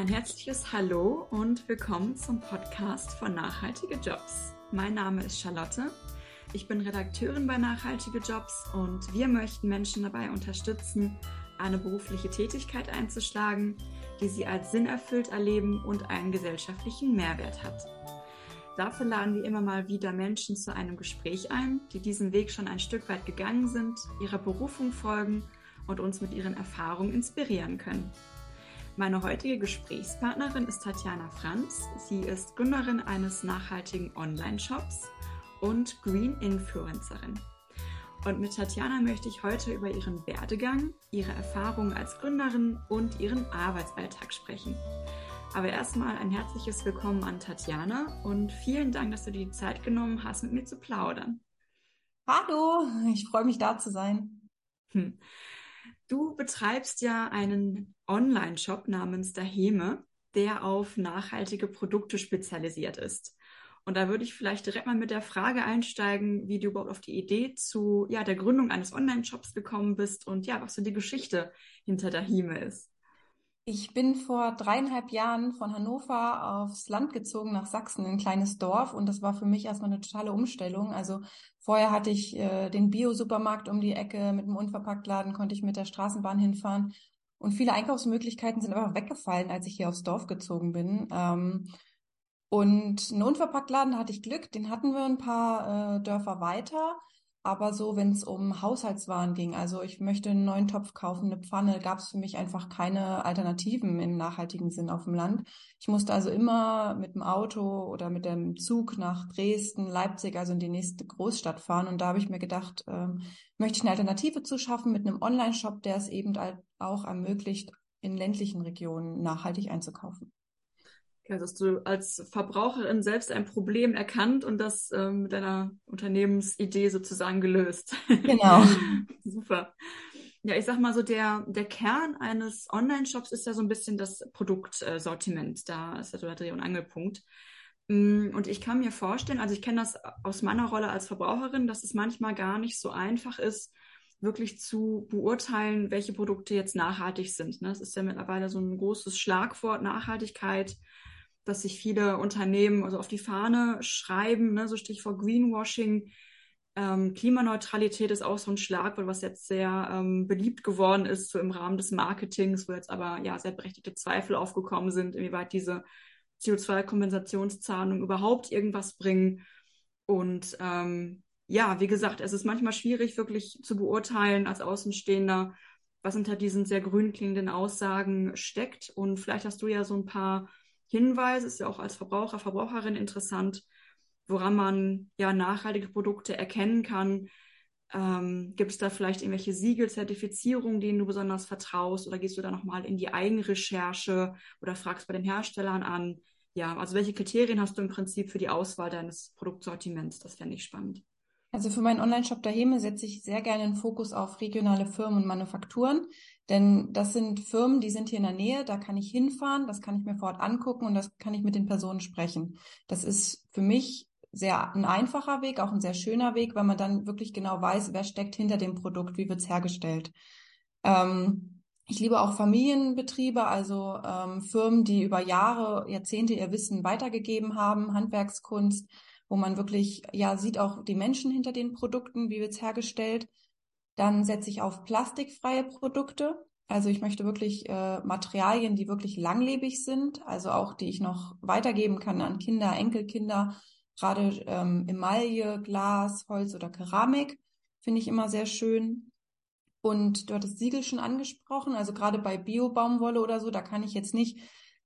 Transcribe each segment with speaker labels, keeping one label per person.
Speaker 1: Ein herzliches Hallo und willkommen zum Podcast von Nachhaltige Jobs. Mein Name ist Charlotte. Ich bin Redakteurin bei Nachhaltige Jobs und wir möchten Menschen dabei unterstützen, eine berufliche Tätigkeit einzuschlagen, die sie als sinnerfüllt erleben und einen gesellschaftlichen Mehrwert hat. Dafür laden wir immer mal wieder Menschen zu einem Gespräch ein, die diesen Weg schon ein Stück weit gegangen sind, ihrer Berufung folgen und uns mit ihren Erfahrungen inspirieren können. Meine heutige Gesprächspartnerin ist Tatjana Franz. Sie ist Gründerin eines nachhaltigen Online-Shops und Green Influencerin. Und mit Tatjana möchte ich heute über ihren Werdegang, ihre Erfahrungen als Gründerin und ihren Arbeitsalltag sprechen. Aber erstmal ein herzliches Willkommen an Tatjana und vielen Dank, dass du dir die Zeit genommen hast, mit mir zu plaudern.
Speaker 2: Hallo, ich freue mich da zu sein. Hm.
Speaker 1: Du betreibst ja einen Online-Shop namens Daheme, der auf nachhaltige Produkte spezialisiert ist. Und da würde ich vielleicht direkt mal mit der Frage einsteigen, wie du überhaupt auf die Idee zu ja, der Gründung eines Online-Shops gekommen bist und ja, was so die Geschichte hinter Dahime ist.
Speaker 2: Ich bin vor dreieinhalb Jahren von Hannover aufs Land gezogen nach Sachsen, ein kleines Dorf. Und das war für mich erstmal eine totale Umstellung. Also vorher hatte ich äh, den Bio-Supermarkt um die Ecke mit einem Unverpacktladen, konnte ich mit der Straßenbahn hinfahren. Und viele Einkaufsmöglichkeiten sind einfach weggefallen, als ich hier aufs Dorf gezogen bin. Ähm, und einen Unverpacktladen hatte ich Glück, den hatten wir ein paar äh, Dörfer weiter. Aber so, wenn es um Haushaltswaren ging, also ich möchte einen neuen Topf kaufen, eine Pfanne, gab es für mich einfach keine Alternativen im nachhaltigen Sinn auf dem Land. Ich musste also immer mit dem Auto oder mit dem Zug nach Dresden, Leipzig, also in die nächste Großstadt fahren. Und da habe ich mir gedacht, ähm, möchte ich eine Alternative zu schaffen mit einem Online-Shop, der es eben auch ermöglicht, in ländlichen Regionen nachhaltig einzukaufen.
Speaker 1: Ja, hast du als Verbraucherin selbst ein Problem erkannt und das ähm, mit deiner Unternehmensidee sozusagen gelöst.
Speaker 2: Genau.
Speaker 1: Super. Ja, ich sag mal so, der, der Kern eines Online-Shops ist ja so ein bisschen das Produktsortiment. Da ist ja so der Dreh- und Angelpunkt. Mm, und ich kann mir vorstellen, also ich kenne das aus meiner Rolle als Verbraucherin, dass es manchmal gar nicht so einfach ist, wirklich zu beurteilen, welche Produkte jetzt nachhaltig sind. Ne? Es ist ja mittlerweile so ein großes Schlagwort Nachhaltigkeit dass sich viele Unternehmen also auf die Fahne schreiben, ne, so Stichwort Greenwashing. Ähm, Klimaneutralität ist auch so ein Schlagwort, was jetzt sehr ähm, beliebt geworden ist, so im Rahmen des Marketings, wo jetzt aber ja sehr berechtigte Zweifel aufgekommen sind, inwieweit diese CO2-Kompensationszahlungen überhaupt irgendwas bringen. Und ähm, ja, wie gesagt, es ist manchmal schwierig, wirklich zu beurteilen als Außenstehender, was hinter diesen sehr grün klingenden Aussagen steckt. Und vielleicht hast du ja so ein paar Hinweis, ist ja auch als Verbraucher, Verbraucherin interessant, woran man ja nachhaltige Produkte erkennen kann. Ähm, gibt es da vielleicht irgendwelche Siegel, Zertifizierungen, denen du besonders vertraust? Oder gehst du da nochmal in die Eigenrecherche oder fragst bei den Herstellern an? Ja, also welche Kriterien hast du im Prinzip für die Auswahl deines Produktsortiments? Das fände ich spannend.
Speaker 2: Also für meinen Online-Shop Daheme setze ich sehr gerne den Fokus auf regionale Firmen und Manufakturen, denn das sind Firmen, die sind hier in der Nähe, da kann ich hinfahren, das kann ich mir vor Ort angucken und das kann ich mit den Personen sprechen. Das ist für mich sehr ein einfacher Weg, auch ein sehr schöner Weg, weil man dann wirklich genau weiß, wer steckt hinter dem Produkt, wie wird's hergestellt. Ähm, ich liebe auch Familienbetriebe, also ähm, Firmen, die über Jahre, Jahrzehnte ihr Wissen weitergegeben haben, Handwerkskunst, wo man wirklich ja sieht auch die Menschen hinter den Produkten, wie wird's hergestellt. Dann setze ich auf plastikfreie Produkte. Also ich möchte wirklich äh, Materialien, die wirklich langlebig sind, also auch die ich noch weitergeben kann an Kinder, Enkelkinder, gerade ähm, Emaille, Glas, Holz oder Keramik, finde ich immer sehr schön. Und du hattest Siegel schon angesprochen, also gerade bei Bio-Baumwolle oder so, da kann ich jetzt nicht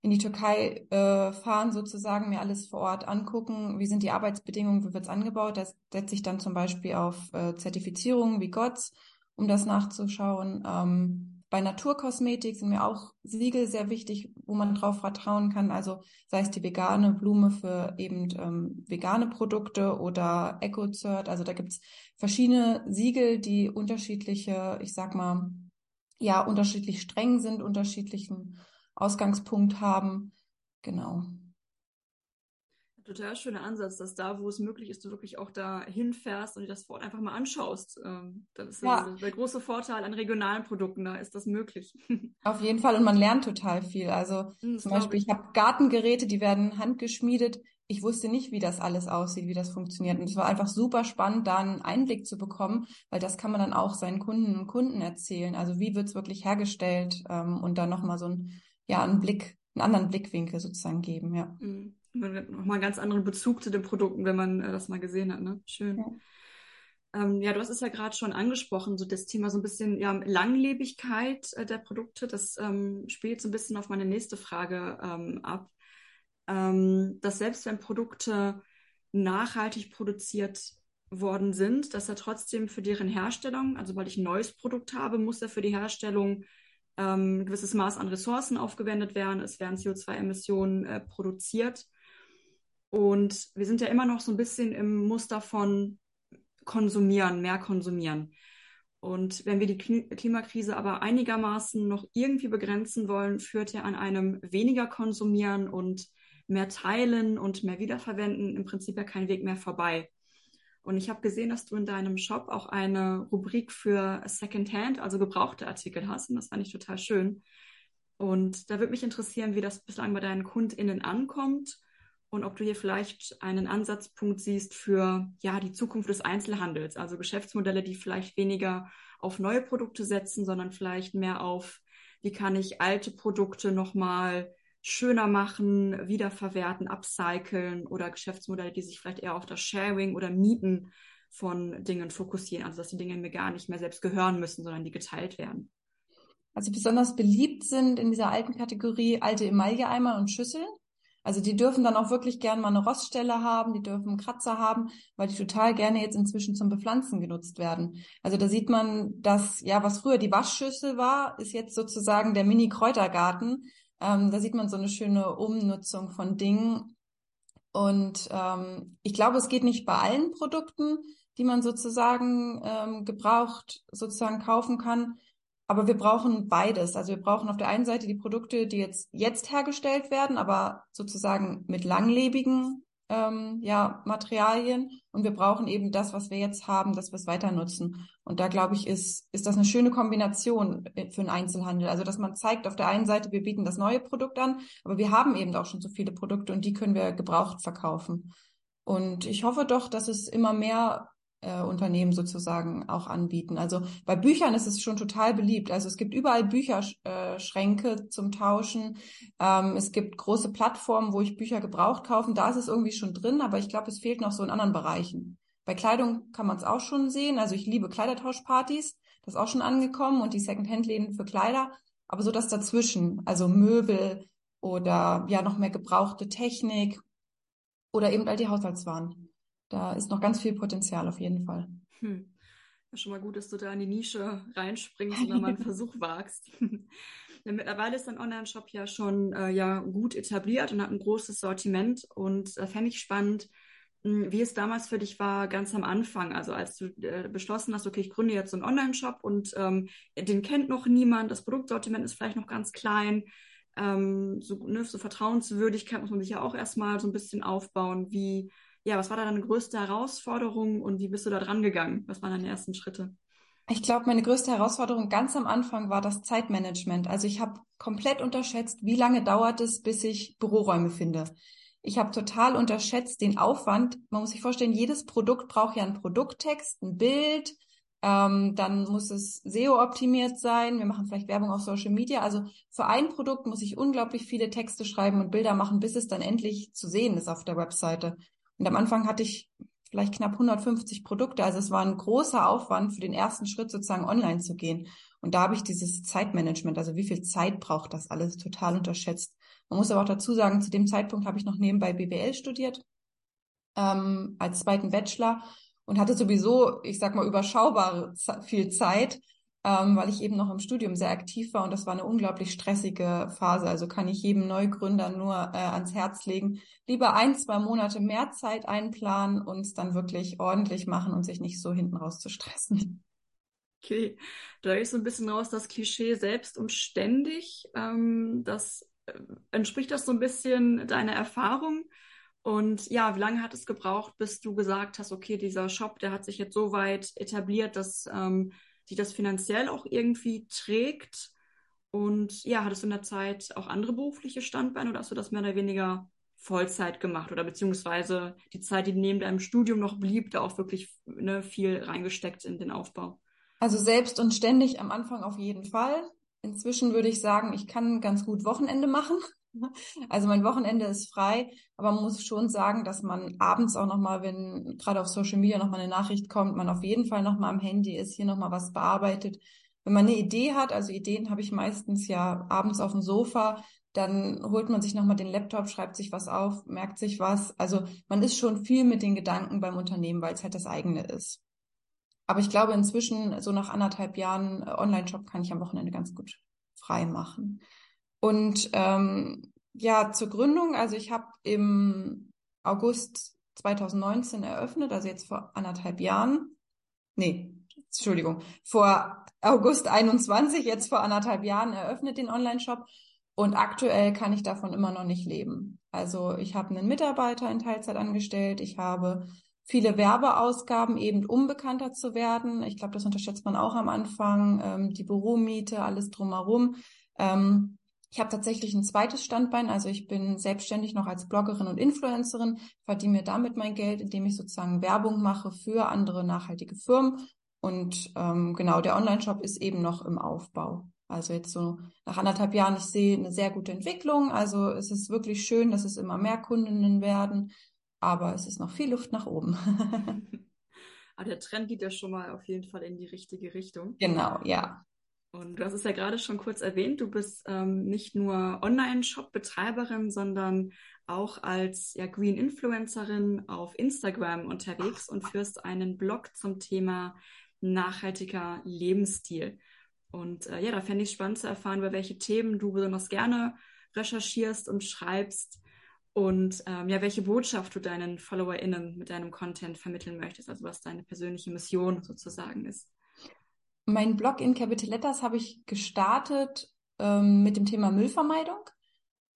Speaker 2: in die Türkei äh, fahren, sozusagen, mir alles vor Ort angucken, wie sind die Arbeitsbedingungen, wie wird's angebaut. Das setze ich dann zum Beispiel auf äh, Zertifizierungen wie GOTS, um das nachzuschauen. Ähm, bei Naturkosmetik sind mir auch Siegel sehr wichtig, wo man drauf vertrauen kann. Also sei es die vegane Blume für eben ähm, vegane Produkte oder EcoCert. Also da gibt's verschiedene Siegel, die unterschiedliche, ich sag mal, ja, unterschiedlich streng sind, unterschiedlichen Ausgangspunkt haben. Genau.
Speaker 1: Total schöner Ansatz, dass da, wo es möglich ist, du wirklich auch da hinfährst und dir das vor Ort einfach mal anschaust. Ähm, das ist ja. der große Vorteil an regionalen Produkten, da ist das möglich.
Speaker 2: Auf jeden Fall und man lernt total viel. Also das hm, zum Beispiel, ich, ich habe Gartengeräte, die werden handgeschmiedet. Ich wusste nicht, wie das alles aussieht, wie das funktioniert. Und es war einfach super spannend, da einen Einblick zu bekommen, weil das kann man dann auch seinen Kunden und Kunden erzählen. Also wie wird es wirklich hergestellt ähm, und dann nochmal so ein, ja, einen Blick, einen anderen Blickwinkel sozusagen geben, ja.
Speaker 1: Mhm nochmal einen ganz anderen Bezug zu den Produkten, wenn man äh, das mal gesehen hat. Ne? Schön. Ja. Ähm, ja, du hast es ja gerade schon angesprochen, so das Thema so ein bisschen ja, Langlebigkeit äh, der Produkte. Das ähm, spielt so ein bisschen auf meine nächste Frage ähm, ab. Ähm, dass selbst wenn Produkte nachhaltig produziert worden sind, dass er trotzdem für deren Herstellung, also weil ich ein neues Produkt habe, muss er für die Herstellung ähm, ein gewisses Maß an Ressourcen aufgewendet werden. Es werden CO2-Emissionen äh, produziert. Und wir sind ja immer noch so ein bisschen im Muster von konsumieren, mehr konsumieren. Und wenn wir die Klimakrise aber einigermaßen noch irgendwie begrenzen wollen, führt ja an einem weniger konsumieren und mehr teilen und mehr wiederverwenden im Prinzip ja kein Weg mehr vorbei. Und ich habe gesehen, dass du in deinem Shop auch eine Rubrik für Secondhand, also gebrauchte Artikel hast. Und das fand ich total schön. Und da würde mich interessieren, wie das bislang bei deinen KundInnen ankommt und ob du hier vielleicht einen Ansatzpunkt siehst für ja die Zukunft des Einzelhandels, also Geschäftsmodelle, die vielleicht weniger auf neue Produkte setzen, sondern vielleicht mehr auf, wie kann ich alte Produkte nochmal schöner machen, wiederverwerten, upcyclen oder Geschäftsmodelle, die sich vielleicht eher auf das Sharing oder Mieten von Dingen fokussieren, also dass die Dinge mir gar nicht mehr selbst gehören müssen, sondern die geteilt werden.
Speaker 2: Also besonders beliebt sind in dieser alten Kategorie alte Emailleeimer und Schüsseln. Also die dürfen dann auch wirklich gern mal eine Roststelle haben, die dürfen einen Kratzer haben, weil die total gerne jetzt inzwischen zum Bepflanzen genutzt werden. Also da sieht man, dass ja, was früher die Waschschüssel war, ist jetzt sozusagen der Mini-Kräutergarten. Ähm, da sieht man so eine schöne Umnutzung von Dingen. Und ähm, ich glaube, es geht nicht bei allen Produkten, die man sozusagen ähm, gebraucht sozusagen kaufen kann. Aber wir brauchen beides. Also wir brauchen auf der einen Seite die Produkte, die jetzt, jetzt hergestellt werden, aber sozusagen mit langlebigen ähm, ja, Materialien. Und wir brauchen eben das, was wir jetzt haben, dass wir es weiter nutzen. Und da glaube ich, ist, ist das eine schöne Kombination äh, für einen Einzelhandel. Also dass man zeigt, auf der einen Seite, wir bieten das neue Produkt an, aber wir haben eben auch schon so viele Produkte und die können wir gebraucht verkaufen. Und ich hoffe doch, dass es immer mehr äh, Unternehmen sozusagen auch anbieten. Also bei Büchern ist es schon total beliebt. Also es gibt überall Bücherschränke zum Tauschen. Ähm, es gibt große Plattformen, wo ich Bücher gebraucht kaufen. Da ist es irgendwie schon drin, aber ich glaube, es fehlt noch so in anderen Bereichen. Bei Kleidung kann man es auch schon sehen. Also ich liebe Kleidertauschpartys. Das ist auch schon angekommen und die Secondhand-Läden für Kleider. Aber so das dazwischen, also Möbel oder ja noch mehr gebrauchte Technik oder eben all die Haushaltswaren da ist noch ganz viel Potenzial auf jeden Fall. Hm.
Speaker 1: Ja, schon mal gut, dass du da in die Nische reinspringst und da mal einen Versuch wagst. mittlerweile ist dein Online-Shop ja schon äh, ja, gut etabliert und hat ein großes Sortiment. Und äh, fände ich spannend, mh, hm, wie es damals für dich war, ganz am Anfang. Also als du äh, beschlossen hast, okay, ich gründe jetzt so einen Online-Shop und ähm, den kennt noch niemand, das Produktsortiment ist vielleicht noch ganz klein. Ähm, so, ne, so Vertrauenswürdigkeit muss man sich ja auch erstmal so ein bisschen aufbauen. Wie, ja, was war da deine größte Herausforderung und wie bist du da dran gegangen? Was waren deine ersten Schritte?
Speaker 2: Ich glaube, meine größte Herausforderung ganz am Anfang war das Zeitmanagement. Also ich habe komplett unterschätzt, wie lange dauert es, bis ich Büroräume finde. Ich habe total unterschätzt den Aufwand. Man muss sich vorstellen, jedes Produkt braucht ja einen Produkttext, ein Bild, ähm, dann muss es SEO-optimiert sein. Wir machen vielleicht Werbung auf Social Media. Also für ein Produkt muss ich unglaublich viele Texte schreiben und Bilder machen, bis es dann endlich zu sehen ist auf der Webseite. Und am Anfang hatte ich vielleicht knapp 150 Produkte. Also es war ein großer Aufwand für den ersten Schritt sozusagen online zu gehen. Und da habe ich dieses Zeitmanagement, also wie viel Zeit braucht das alles, total unterschätzt. Man muss aber auch dazu sagen, zu dem Zeitpunkt habe ich noch nebenbei BWL studiert, ähm, als zweiten Bachelor und hatte sowieso, ich sag mal, überschaubar viel Zeit ähm, weil ich eben noch im Studium sehr aktiv war und das war eine unglaublich stressige Phase. Also kann ich jedem Neugründer nur äh, ans Herz legen, lieber ein, zwei Monate mehr Zeit einplanen und es dann wirklich ordentlich machen und sich nicht so hinten raus zu stressen.
Speaker 1: Okay, da ist so ein bisschen raus das Klischee selbst und ständig. Ähm, das äh, entspricht das so ein bisschen deiner Erfahrung Und ja, wie lange hat es gebraucht, bis du gesagt hast, okay, dieser Shop, der hat sich jetzt so weit etabliert, dass ähm, sich das finanziell auch irgendwie trägt? Und ja, hattest du in der Zeit auch andere berufliche Standbeine oder hast du das mehr oder weniger Vollzeit gemacht oder beziehungsweise die Zeit, die neben deinem Studium noch blieb, da auch wirklich ne, viel reingesteckt in den Aufbau?
Speaker 2: Also selbst und ständig am Anfang auf jeden Fall. Inzwischen würde ich sagen, ich kann ganz gut Wochenende machen. Also mein Wochenende ist frei, aber man muss schon sagen, dass man abends auch nochmal, wenn gerade auf Social Media nochmal eine Nachricht kommt, man auf jeden Fall nochmal am Handy ist, hier nochmal was bearbeitet. Wenn man eine Idee hat, also Ideen habe ich meistens ja abends auf dem Sofa, dann holt man sich nochmal den Laptop, schreibt sich was auf, merkt sich was. Also man ist schon viel mit den Gedanken beim Unternehmen, weil es halt das eigene ist. Aber ich glaube, inzwischen, so nach anderthalb Jahren äh, Online-Shop, kann ich am Wochenende ganz gut frei machen. Und ähm, ja, zur Gründung, also ich habe im August 2019 eröffnet, also jetzt vor anderthalb Jahren. Nee, Entschuldigung, vor August 21, jetzt vor anderthalb Jahren eröffnet den Online-Shop. Und aktuell kann ich davon immer noch nicht leben. Also ich habe einen Mitarbeiter in Teilzeit angestellt, ich habe viele Werbeausgaben, eben um bekannter zu werden. Ich glaube, das unterschätzt man auch am Anfang. Ähm, die Büromiete, alles drumherum. Ähm, ich habe tatsächlich ein zweites Standbein, also ich bin selbstständig noch als Bloggerin und Influencerin, verdiene mir damit mein Geld, indem ich sozusagen Werbung mache für andere nachhaltige Firmen. Und ähm, genau, der Online-Shop ist eben noch im Aufbau. Also jetzt so nach anderthalb Jahren, ich sehe eine sehr gute Entwicklung. Also es ist wirklich schön, dass es immer mehr Kundinnen werden, aber es ist noch viel Luft nach oben.
Speaker 1: aber der Trend geht ja schon mal auf jeden Fall in die richtige Richtung.
Speaker 2: Genau, ja.
Speaker 1: Und du hast es ja gerade schon kurz erwähnt, du bist ähm, nicht nur Online-Shop-Betreiberin, sondern auch als ja, Green Influencerin auf Instagram unterwegs und führst einen Blog zum Thema nachhaltiger Lebensstil. Und äh, ja, da fände ich es spannend zu erfahren, über welche Themen du besonders gerne recherchierst und schreibst und ähm, ja, welche Botschaft du deinen FollowerInnen mit deinem Content vermitteln möchtest, also was deine persönliche Mission sozusagen ist.
Speaker 2: Mein Blog in Capital Letters habe ich gestartet ähm, mit dem Thema Müllvermeidung.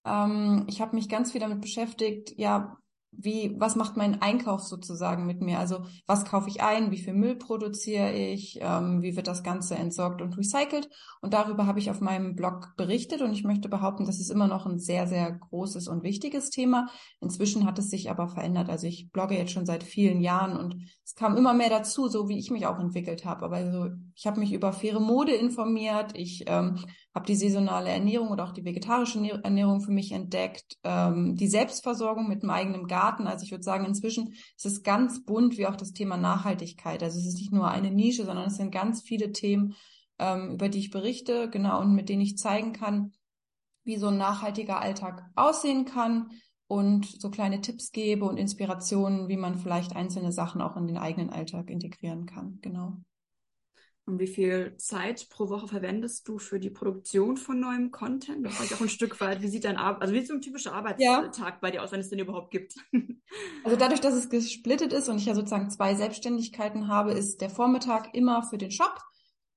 Speaker 2: Ähm, ich habe mich ganz viel damit beschäftigt, ja, wie, was macht mein Einkauf sozusagen mit mir? Also was kaufe ich ein? Wie viel Müll produziere ich? Ähm, wie wird das Ganze entsorgt und recycelt? Und darüber habe ich auf meinem Blog berichtet und ich möchte behaupten, das ist immer noch ein sehr, sehr großes und wichtiges Thema. Inzwischen hat es sich aber verändert. Also ich blogge jetzt schon seit vielen Jahren und es kam immer mehr dazu, so wie ich mich auch entwickelt habe. Aber also ich habe mich über faire Mode informiert. Ich ähm, habe die saisonale Ernährung oder auch die vegetarische Ernährung für mich entdeckt, ähm, die Selbstversorgung mit einem eigenen Garten. Also ich würde sagen, inzwischen ist es ganz bunt wie auch das Thema Nachhaltigkeit. Also es ist nicht nur eine Nische, sondern es sind ganz viele Themen, ähm, über die ich berichte, genau, und mit denen ich zeigen kann, wie so ein nachhaltiger Alltag aussehen kann und so kleine Tipps gebe und Inspirationen, wie man vielleicht einzelne Sachen auch in den eigenen Alltag integrieren kann. Genau.
Speaker 1: Und wie viel Zeit pro Woche verwendest du für die Produktion von neuem Content? Das ist auch ein Stück weit. Wie sieht dein Ar also wie sieht so ein typischer Arbeitstag ja. bei dir aus, wenn es den überhaupt gibt?
Speaker 2: Also dadurch, dass es gesplittet ist und ich ja sozusagen zwei Selbstständigkeiten habe, ist der Vormittag immer für den Shop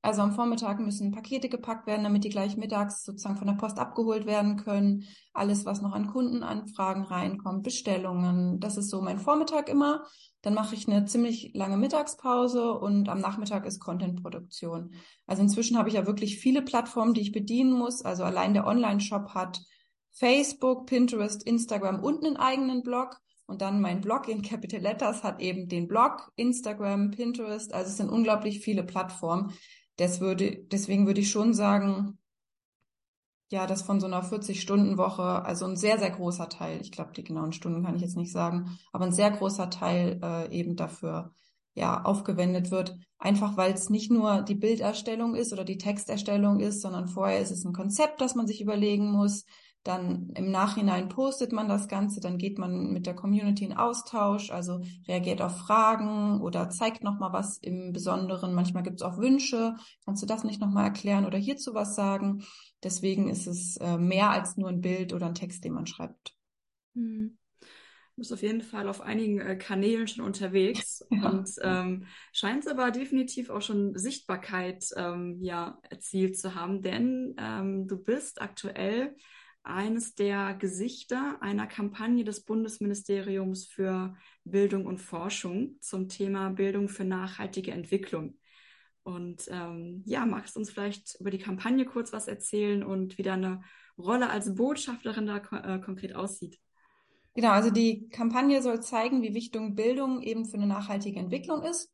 Speaker 2: also am Vormittag müssen Pakete gepackt werden, damit die gleich mittags sozusagen von der Post abgeholt werden können. Alles, was noch an Kundenanfragen reinkommt, Bestellungen, das ist so mein Vormittag immer. Dann mache ich eine ziemlich lange Mittagspause und am Nachmittag ist Contentproduktion. Also inzwischen habe ich ja wirklich viele Plattformen, die ich bedienen muss. Also allein der Online-Shop hat Facebook, Pinterest, Instagram und einen eigenen Blog. Und dann mein Blog in Capital Letters hat eben den Blog, Instagram, Pinterest. Also es sind unglaublich viele Plattformen das würde, deswegen würde ich schon sagen, ja, das von so einer 40-Stunden-Woche, also ein sehr, sehr großer Teil, ich glaube, die genauen Stunden kann ich jetzt nicht sagen, aber ein sehr großer Teil äh, eben dafür ja aufgewendet wird, einfach weil es nicht nur die Bilderstellung ist oder die Texterstellung ist, sondern vorher ist es ein Konzept, das man sich überlegen muss, dann im Nachhinein postet man das Ganze, dann geht man mit der Community in Austausch, also reagiert auf Fragen oder zeigt nochmal was im Besonderen. Manchmal gibt es auch Wünsche. Kannst du das nicht nochmal erklären oder hierzu was sagen? Deswegen ist es äh, mehr als nur ein Bild oder ein Text, den man schreibt.
Speaker 1: Hm. Du bist auf jeden Fall auf einigen äh, Kanälen schon unterwegs ja. und ähm, scheint aber definitiv auch schon Sichtbarkeit ähm, ja, erzielt zu haben, denn ähm, du bist aktuell eines der Gesichter einer Kampagne des Bundesministeriums für Bildung und Forschung zum Thema Bildung für nachhaltige Entwicklung. Und ähm, ja, magst du uns vielleicht über die Kampagne kurz was erzählen und wie deine Rolle als Botschafterin da äh, konkret aussieht?
Speaker 2: Genau, also die Kampagne soll zeigen, wie wichtig Bildung eben für eine nachhaltige Entwicklung ist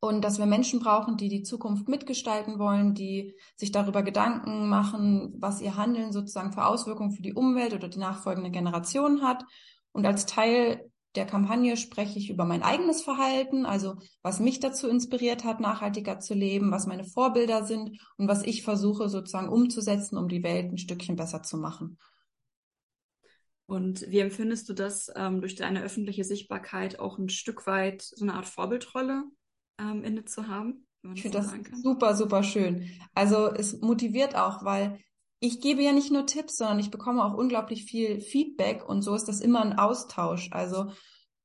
Speaker 2: und dass wir Menschen brauchen, die die Zukunft mitgestalten wollen, die sich darüber Gedanken machen, was ihr Handeln sozusagen für Auswirkungen für die Umwelt oder die nachfolgende Generation hat. Und als Teil der Kampagne spreche ich über mein eigenes Verhalten, also was mich dazu inspiriert hat, nachhaltiger zu leben, was meine Vorbilder sind und was ich versuche sozusagen umzusetzen, um die Welt ein Stückchen besser zu machen.
Speaker 1: Und wie empfindest du das ähm, durch deine öffentliche Sichtbarkeit auch ein Stück weit so eine Art Vorbildrolle ähm, inne zu haben.
Speaker 2: Ich finde das super, super schön. Also es motiviert auch, weil ich gebe ja nicht nur Tipps, sondern ich bekomme auch unglaublich viel Feedback und so ist das immer ein Austausch. Also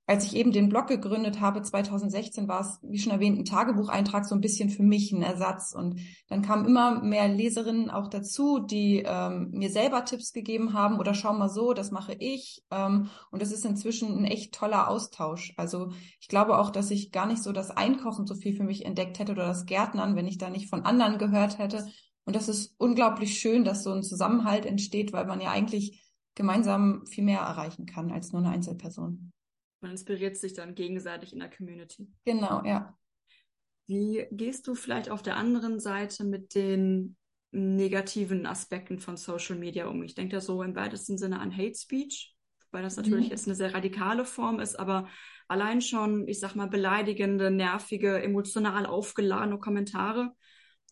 Speaker 2: als ich eben den Blog gegründet habe, 2016, war es, wie schon erwähnt, ein Tagebucheintrag so ein bisschen für mich ein Ersatz. Und dann kamen immer mehr Leserinnen auch dazu, die ähm, mir selber Tipps gegeben haben oder schau mal so, das mache ich. Ähm, und das ist inzwischen ein echt toller Austausch. Also ich glaube auch, dass ich gar nicht so das Einkochen so viel für mich entdeckt hätte oder das Gärtnern, wenn ich da nicht von anderen gehört hätte. Und das ist unglaublich schön, dass so ein Zusammenhalt entsteht, weil man ja eigentlich gemeinsam viel mehr erreichen kann als nur eine Einzelperson.
Speaker 1: Man inspiriert sich dann gegenseitig in der Community.
Speaker 2: Genau, ja.
Speaker 1: Wie gehst du vielleicht auf der anderen Seite mit den negativen Aspekten von Social Media um? Ich denke da so im weitesten Sinne an Hate Speech, weil das natürlich mhm. jetzt eine sehr radikale Form ist, aber allein schon, ich sag mal, beleidigende, nervige, emotional aufgeladene Kommentare,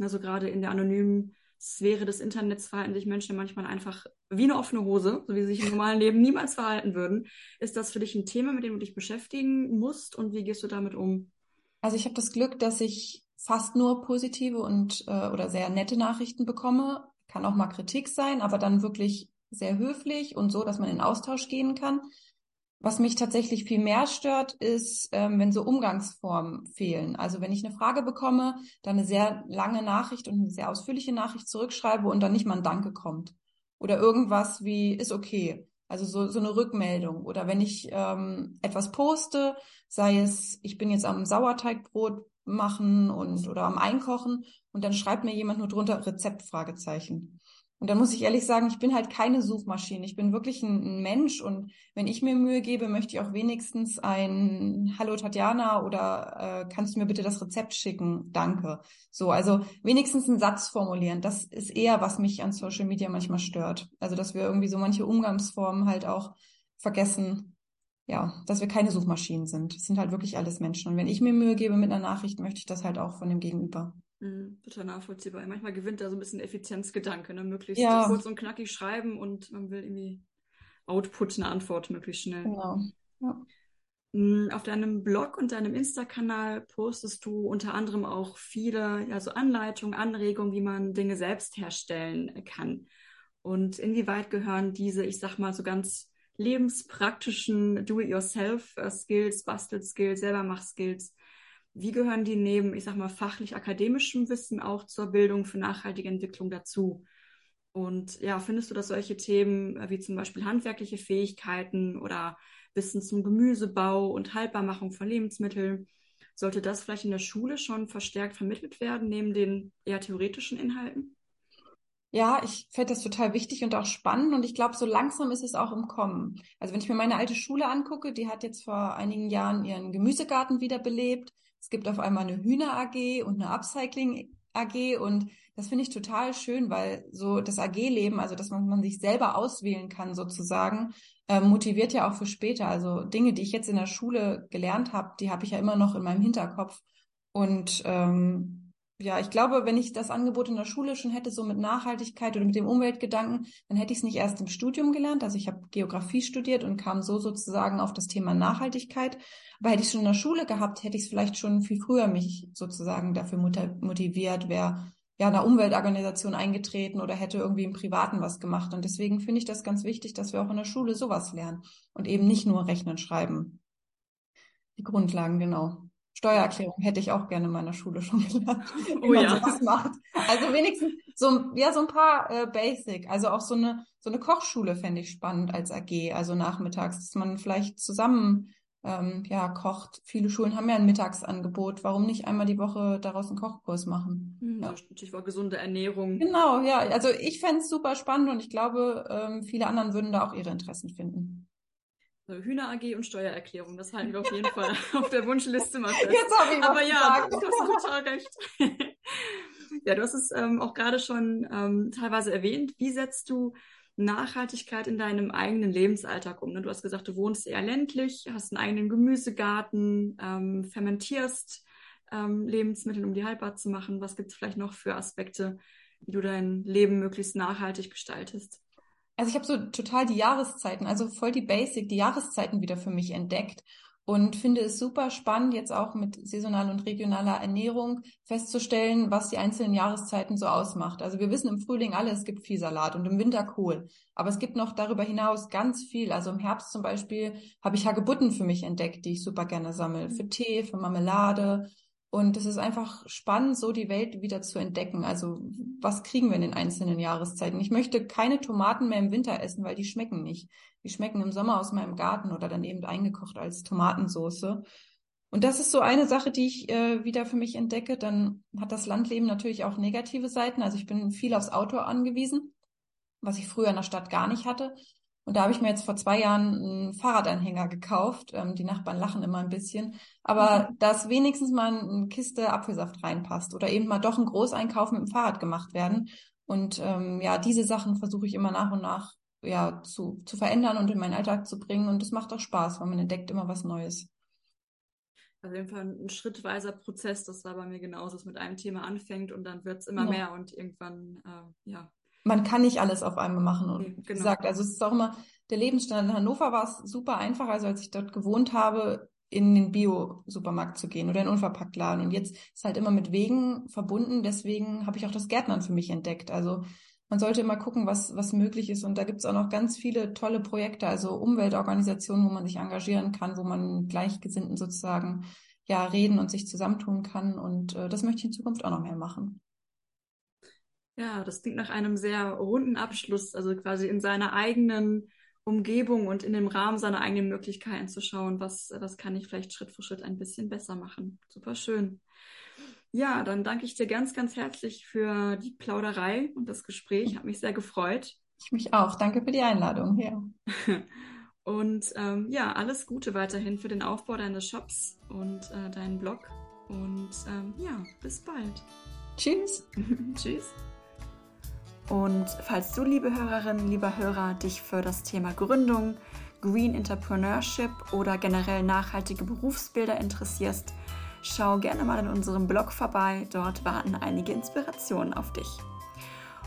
Speaker 1: also gerade in der anonymen Sphäre des Internets verhalten sich Menschen manchmal einfach wie eine offene Hose, so wie sie sich im normalen Leben niemals verhalten würden. Ist das für dich ein Thema, mit dem du dich beschäftigen musst und wie gehst du damit um?
Speaker 2: Also ich habe das Glück, dass ich fast nur positive und äh, oder sehr nette Nachrichten bekomme. Kann auch mal Kritik sein, aber dann wirklich sehr höflich und so, dass man in Austausch gehen kann. Was mich tatsächlich viel mehr stört, ist, ähm, wenn so Umgangsformen fehlen. Also wenn ich eine Frage bekomme, dann eine sehr lange Nachricht und eine sehr ausführliche Nachricht zurückschreibe und dann nicht mal ein Danke kommt. Oder irgendwas wie, ist okay. Also so, so eine Rückmeldung. Oder wenn ich ähm, etwas poste, sei es, ich bin jetzt am Sauerteigbrot machen und oder am Einkochen und dann schreibt mir jemand nur drunter Rezeptfragezeichen. Und dann muss ich ehrlich sagen, ich bin halt keine Suchmaschine. Ich bin wirklich ein, ein, Mensch und wenn ich mir Mühe gebe, möchte ich auch wenigstens ein Hallo Tatjana oder äh, kannst du mir bitte das Rezept schicken? Danke. So, also wenigstens einen Satz formulieren. Das ist eher, was mich an Social Media manchmal stört. Also, dass wir irgendwie so manche Umgangsformen halt auch vergessen. Ja, dass wir keine Suchmaschinen sind. Es sind halt wirklich alles Menschen. Und wenn ich mir Mühe gebe mit einer Nachricht, möchte ich das halt auch von dem Gegenüber.
Speaker 1: Mhm, total nachvollziehbar. Manchmal gewinnt da so ein bisschen Effizienzgedanke, ne? Möglichst ja. kurz und knackig schreiben und man will irgendwie Output, eine Antwort möglichst schnell. Genau. Ja. Mm, auf deinem Blog und deinem Insta-Kanal postest du unter anderem auch viele ja, so Anleitungen, Anregungen, wie man Dinge selbst herstellen kann. Und inwieweit gehören diese, ich sag mal, so ganz lebenspraktischen Do-it-yourself-Skills, Bastel-Skills, Selbermach-Skills wie gehören die neben, ich sag mal, fachlich-akademischem Wissen auch zur Bildung für nachhaltige Entwicklung dazu? Und ja, findest du, dass solche Themen äh, wie zum Beispiel handwerkliche Fähigkeiten oder Wissen zum Gemüsebau und Haltbarmachung von Lebensmitteln, sollte das vielleicht in der Schule schon verstärkt vermittelt werden, neben den eher theoretischen Inhalten?
Speaker 2: Ja, ich fände das total wichtig und auch spannend und ich glaube, so langsam ist es auch im Kommen. Also wenn ich mir meine alte Schule angucke, die hat jetzt vor einigen Jahren ihren Gemüsegarten wiederbelebt. Es gibt auf einmal eine Hühner AG und eine Upcycling AG und das finde ich total schön, weil so das AG-Leben, also dass man, man sich selber auswählen kann sozusagen, äh, motiviert ja auch für später. Also Dinge, die ich jetzt in der Schule gelernt habe, die habe ich ja immer noch in meinem Hinterkopf. Und ähm, ja, ich glaube, wenn ich das Angebot in der Schule schon hätte, so mit Nachhaltigkeit oder mit dem Umweltgedanken, dann hätte ich es nicht erst im Studium gelernt. Also ich habe Geografie studiert und kam so sozusagen auf das Thema Nachhaltigkeit. Aber hätte ich es schon in der Schule gehabt, hätte ich es vielleicht schon viel früher mich sozusagen dafür motiviert, wäre ja einer Umweltorganisation eingetreten oder hätte irgendwie im Privaten was gemacht. Und deswegen finde ich das ganz wichtig, dass wir auch in der Schule sowas lernen und eben nicht nur Rechnen, Schreiben. Die Grundlagen, genau. Steuererklärung hätte ich auch gerne in meiner Schule schon gelernt, wie
Speaker 1: oh,
Speaker 2: man
Speaker 1: ja.
Speaker 2: macht. Also wenigstens so, ja, so ein paar äh, Basic. Also auch so eine, so eine Kochschule fände ich spannend als AG, also nachmittags, dass man vielleicht zusammen ähm, ja, kocht. Viele Schulen haben ja ein Mittagsangebot. Warum nicht einmal die Woche daraus einen Kochkurs machen?
Speaker 1: Hm, ja. Stichwort gesunde Ernährung.
Speaker 2: Genau, ja. Also ich fände es super spannend und ich glaube, ähm, viele anderen würden da auch ihre Interessen finden.
Speaker 1: Hühner AG und Steuererklärung, das halten wir auf jeden Fall auf der Wunschliste mal fest.
Speaker 2: Jetzt habe ich
Speaker 1: Aber ja, du hast total recht. ja, du hast es ähm, auch gerade schon ähm, teilweise erwähnt. Wie setzt du Nachhaltigkeit in deinem eigenen Lebensalltag um? Ne? Du hast gesagt, du wohnst eher ländlich, hast einen eigenen Gemüsegarten, ähm, fermentierst ähm, Lebensmittel, um die haltbar zu machen. Was gibt es vielleicht noch für Aspekte, wie du dein Leben möglichst nachhaltig gestaltest?
Speaker 2: Also ich habe so total die Jahreszeiten, also voll die Basic, die Jahreszeiten wieder für mich entdeckt und finde es super spannend, jetzt auch mit saisonaler und regionaler Ernährung festzustellen, was die einzelnen Jahreszeiten so ausmacht. Also wir wissen im Frühling alle, es gibt viel Salat und im Winter Kohl. Aber es gibt noch darüber hinaus ganz viel. Also im Herbst zum Beispiel habe ich Hagebutten für mich entdeckt, die ich super gerne sammle. Für Tee, für Marmelade, und es ist einfach spannend, so die Welt wieder zu entdecken. Also was kriegen wir in den einzelnen Jahreszeiten? Ich möchte keine Tomaten mehr im Winter essen, weil die schmecken nicht. Die schmecken im Sommer aus meinem Garten oder dann eben eingekocht als Tomatensoße. Und das ist so eine Sache, die ich äh, wieder für mich entdecke. Dann hat das Landleben natürlich auch negative Seiten. Also ich bin viel aufs Auto angewiesen, was ich früher in der Stadt gar nicht hatte. Und da habe ich mir jetzt vor zwei Jahren einen Fahrradanhänger gekauft. Ähm, die Nachbarn lachen immer ein bisschen. Aber mhm. dass wenigstens mal eine Kiste Apfelsaft reinpasst oder eben mal doch ein Großeinkauf mit dem Fahrrad gemacht werden. Und ähm, ja, diese Sachen versuche ich immer nach und nach ja, zu, zu verändern und in meinen Alltag zu bringen. Und das macht auch Spaß, weil man entdeckt immer was Neues.
Speaker 1: Auf jeden Fall ein schrittweiser Prozess, das war bei mir genauso, dass mit einem Thema anfängt und dann wird es immer ja. mehr und irgendwann, äh, ja,
Speaker 2: man kann nicht alles auf einmal machen. Und
Speaker 1: genau.
Speaker 2: gesagt, also es ist auch immer, der Lebensstandard in Hannover war es super einfach, also als ich dort gewohnt habe, in den Bio-Supermarkt zu gehen oder in den Unverpacktladen. Und jetzt ist halt immer mit Wegen verbunden, deswegen habe ich auch das Gärtnern für mich entdeckt. Also man sollte immer gucken, was, was möglich ist. Und da gibt es auch noch ganz viele tolle Projekte, also Umweltorganisationen, wo man sich engagieren kann, wo man Gleichgesinnten sozusagen ja reden und sich zusammentun kann. Und äh, das möchte ich in Zukunft auch noch mehr machen.
Speaker 1: Ja, das klingt nach einem sehr runden Abschluss, also quasi in seiner eigenen Umgebung und in dem Rahmen seiner eigenen Möglichkeiten zu schauen, was, was kann ich vielleicht Schritt für Schritt ein bisschen besser machen. Super schön. Ja, dann danke ich dir ganz, ganz herzlich für die Plauderei und das Gespräch. Hat mich sehr gefreut.
Speaker 2: Ich mich auch. Danke für die Einladung. Ja.
Speaker 1: und ähm, ja, alles Gute weiterhin für den Aufbau deines Shops und äh, deinen Blog. Und ähm, ja, bis bald.
Speaker 2: Tschüss.
Speaker 1: Tschüss. Und falls du, liebe Hörerinnen, lieber Hörer, dich für das Thema Gründung, Green Entrepreneurship oder generell nachhaltige Berufsbilder interessierst, schau gerne mal in unserem Blog vorbei. Dort warten einige Inspirationen auf dich.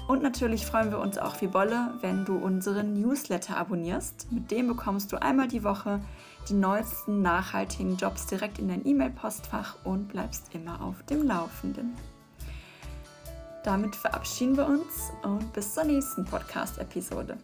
Speaker 1: Und natürlich freuen wir uns auch wie Bolle, wenn du unseren Newsletter abonnierst. Mit dem bekommst du einmal die Woche die neuesten nachhaltigen Jobs direkt in dein E-Mail-Postfach und bleibst immer auf dem Laufenden. Damit verabschieden wir uns und bis zur nächsten Podcast-Episode.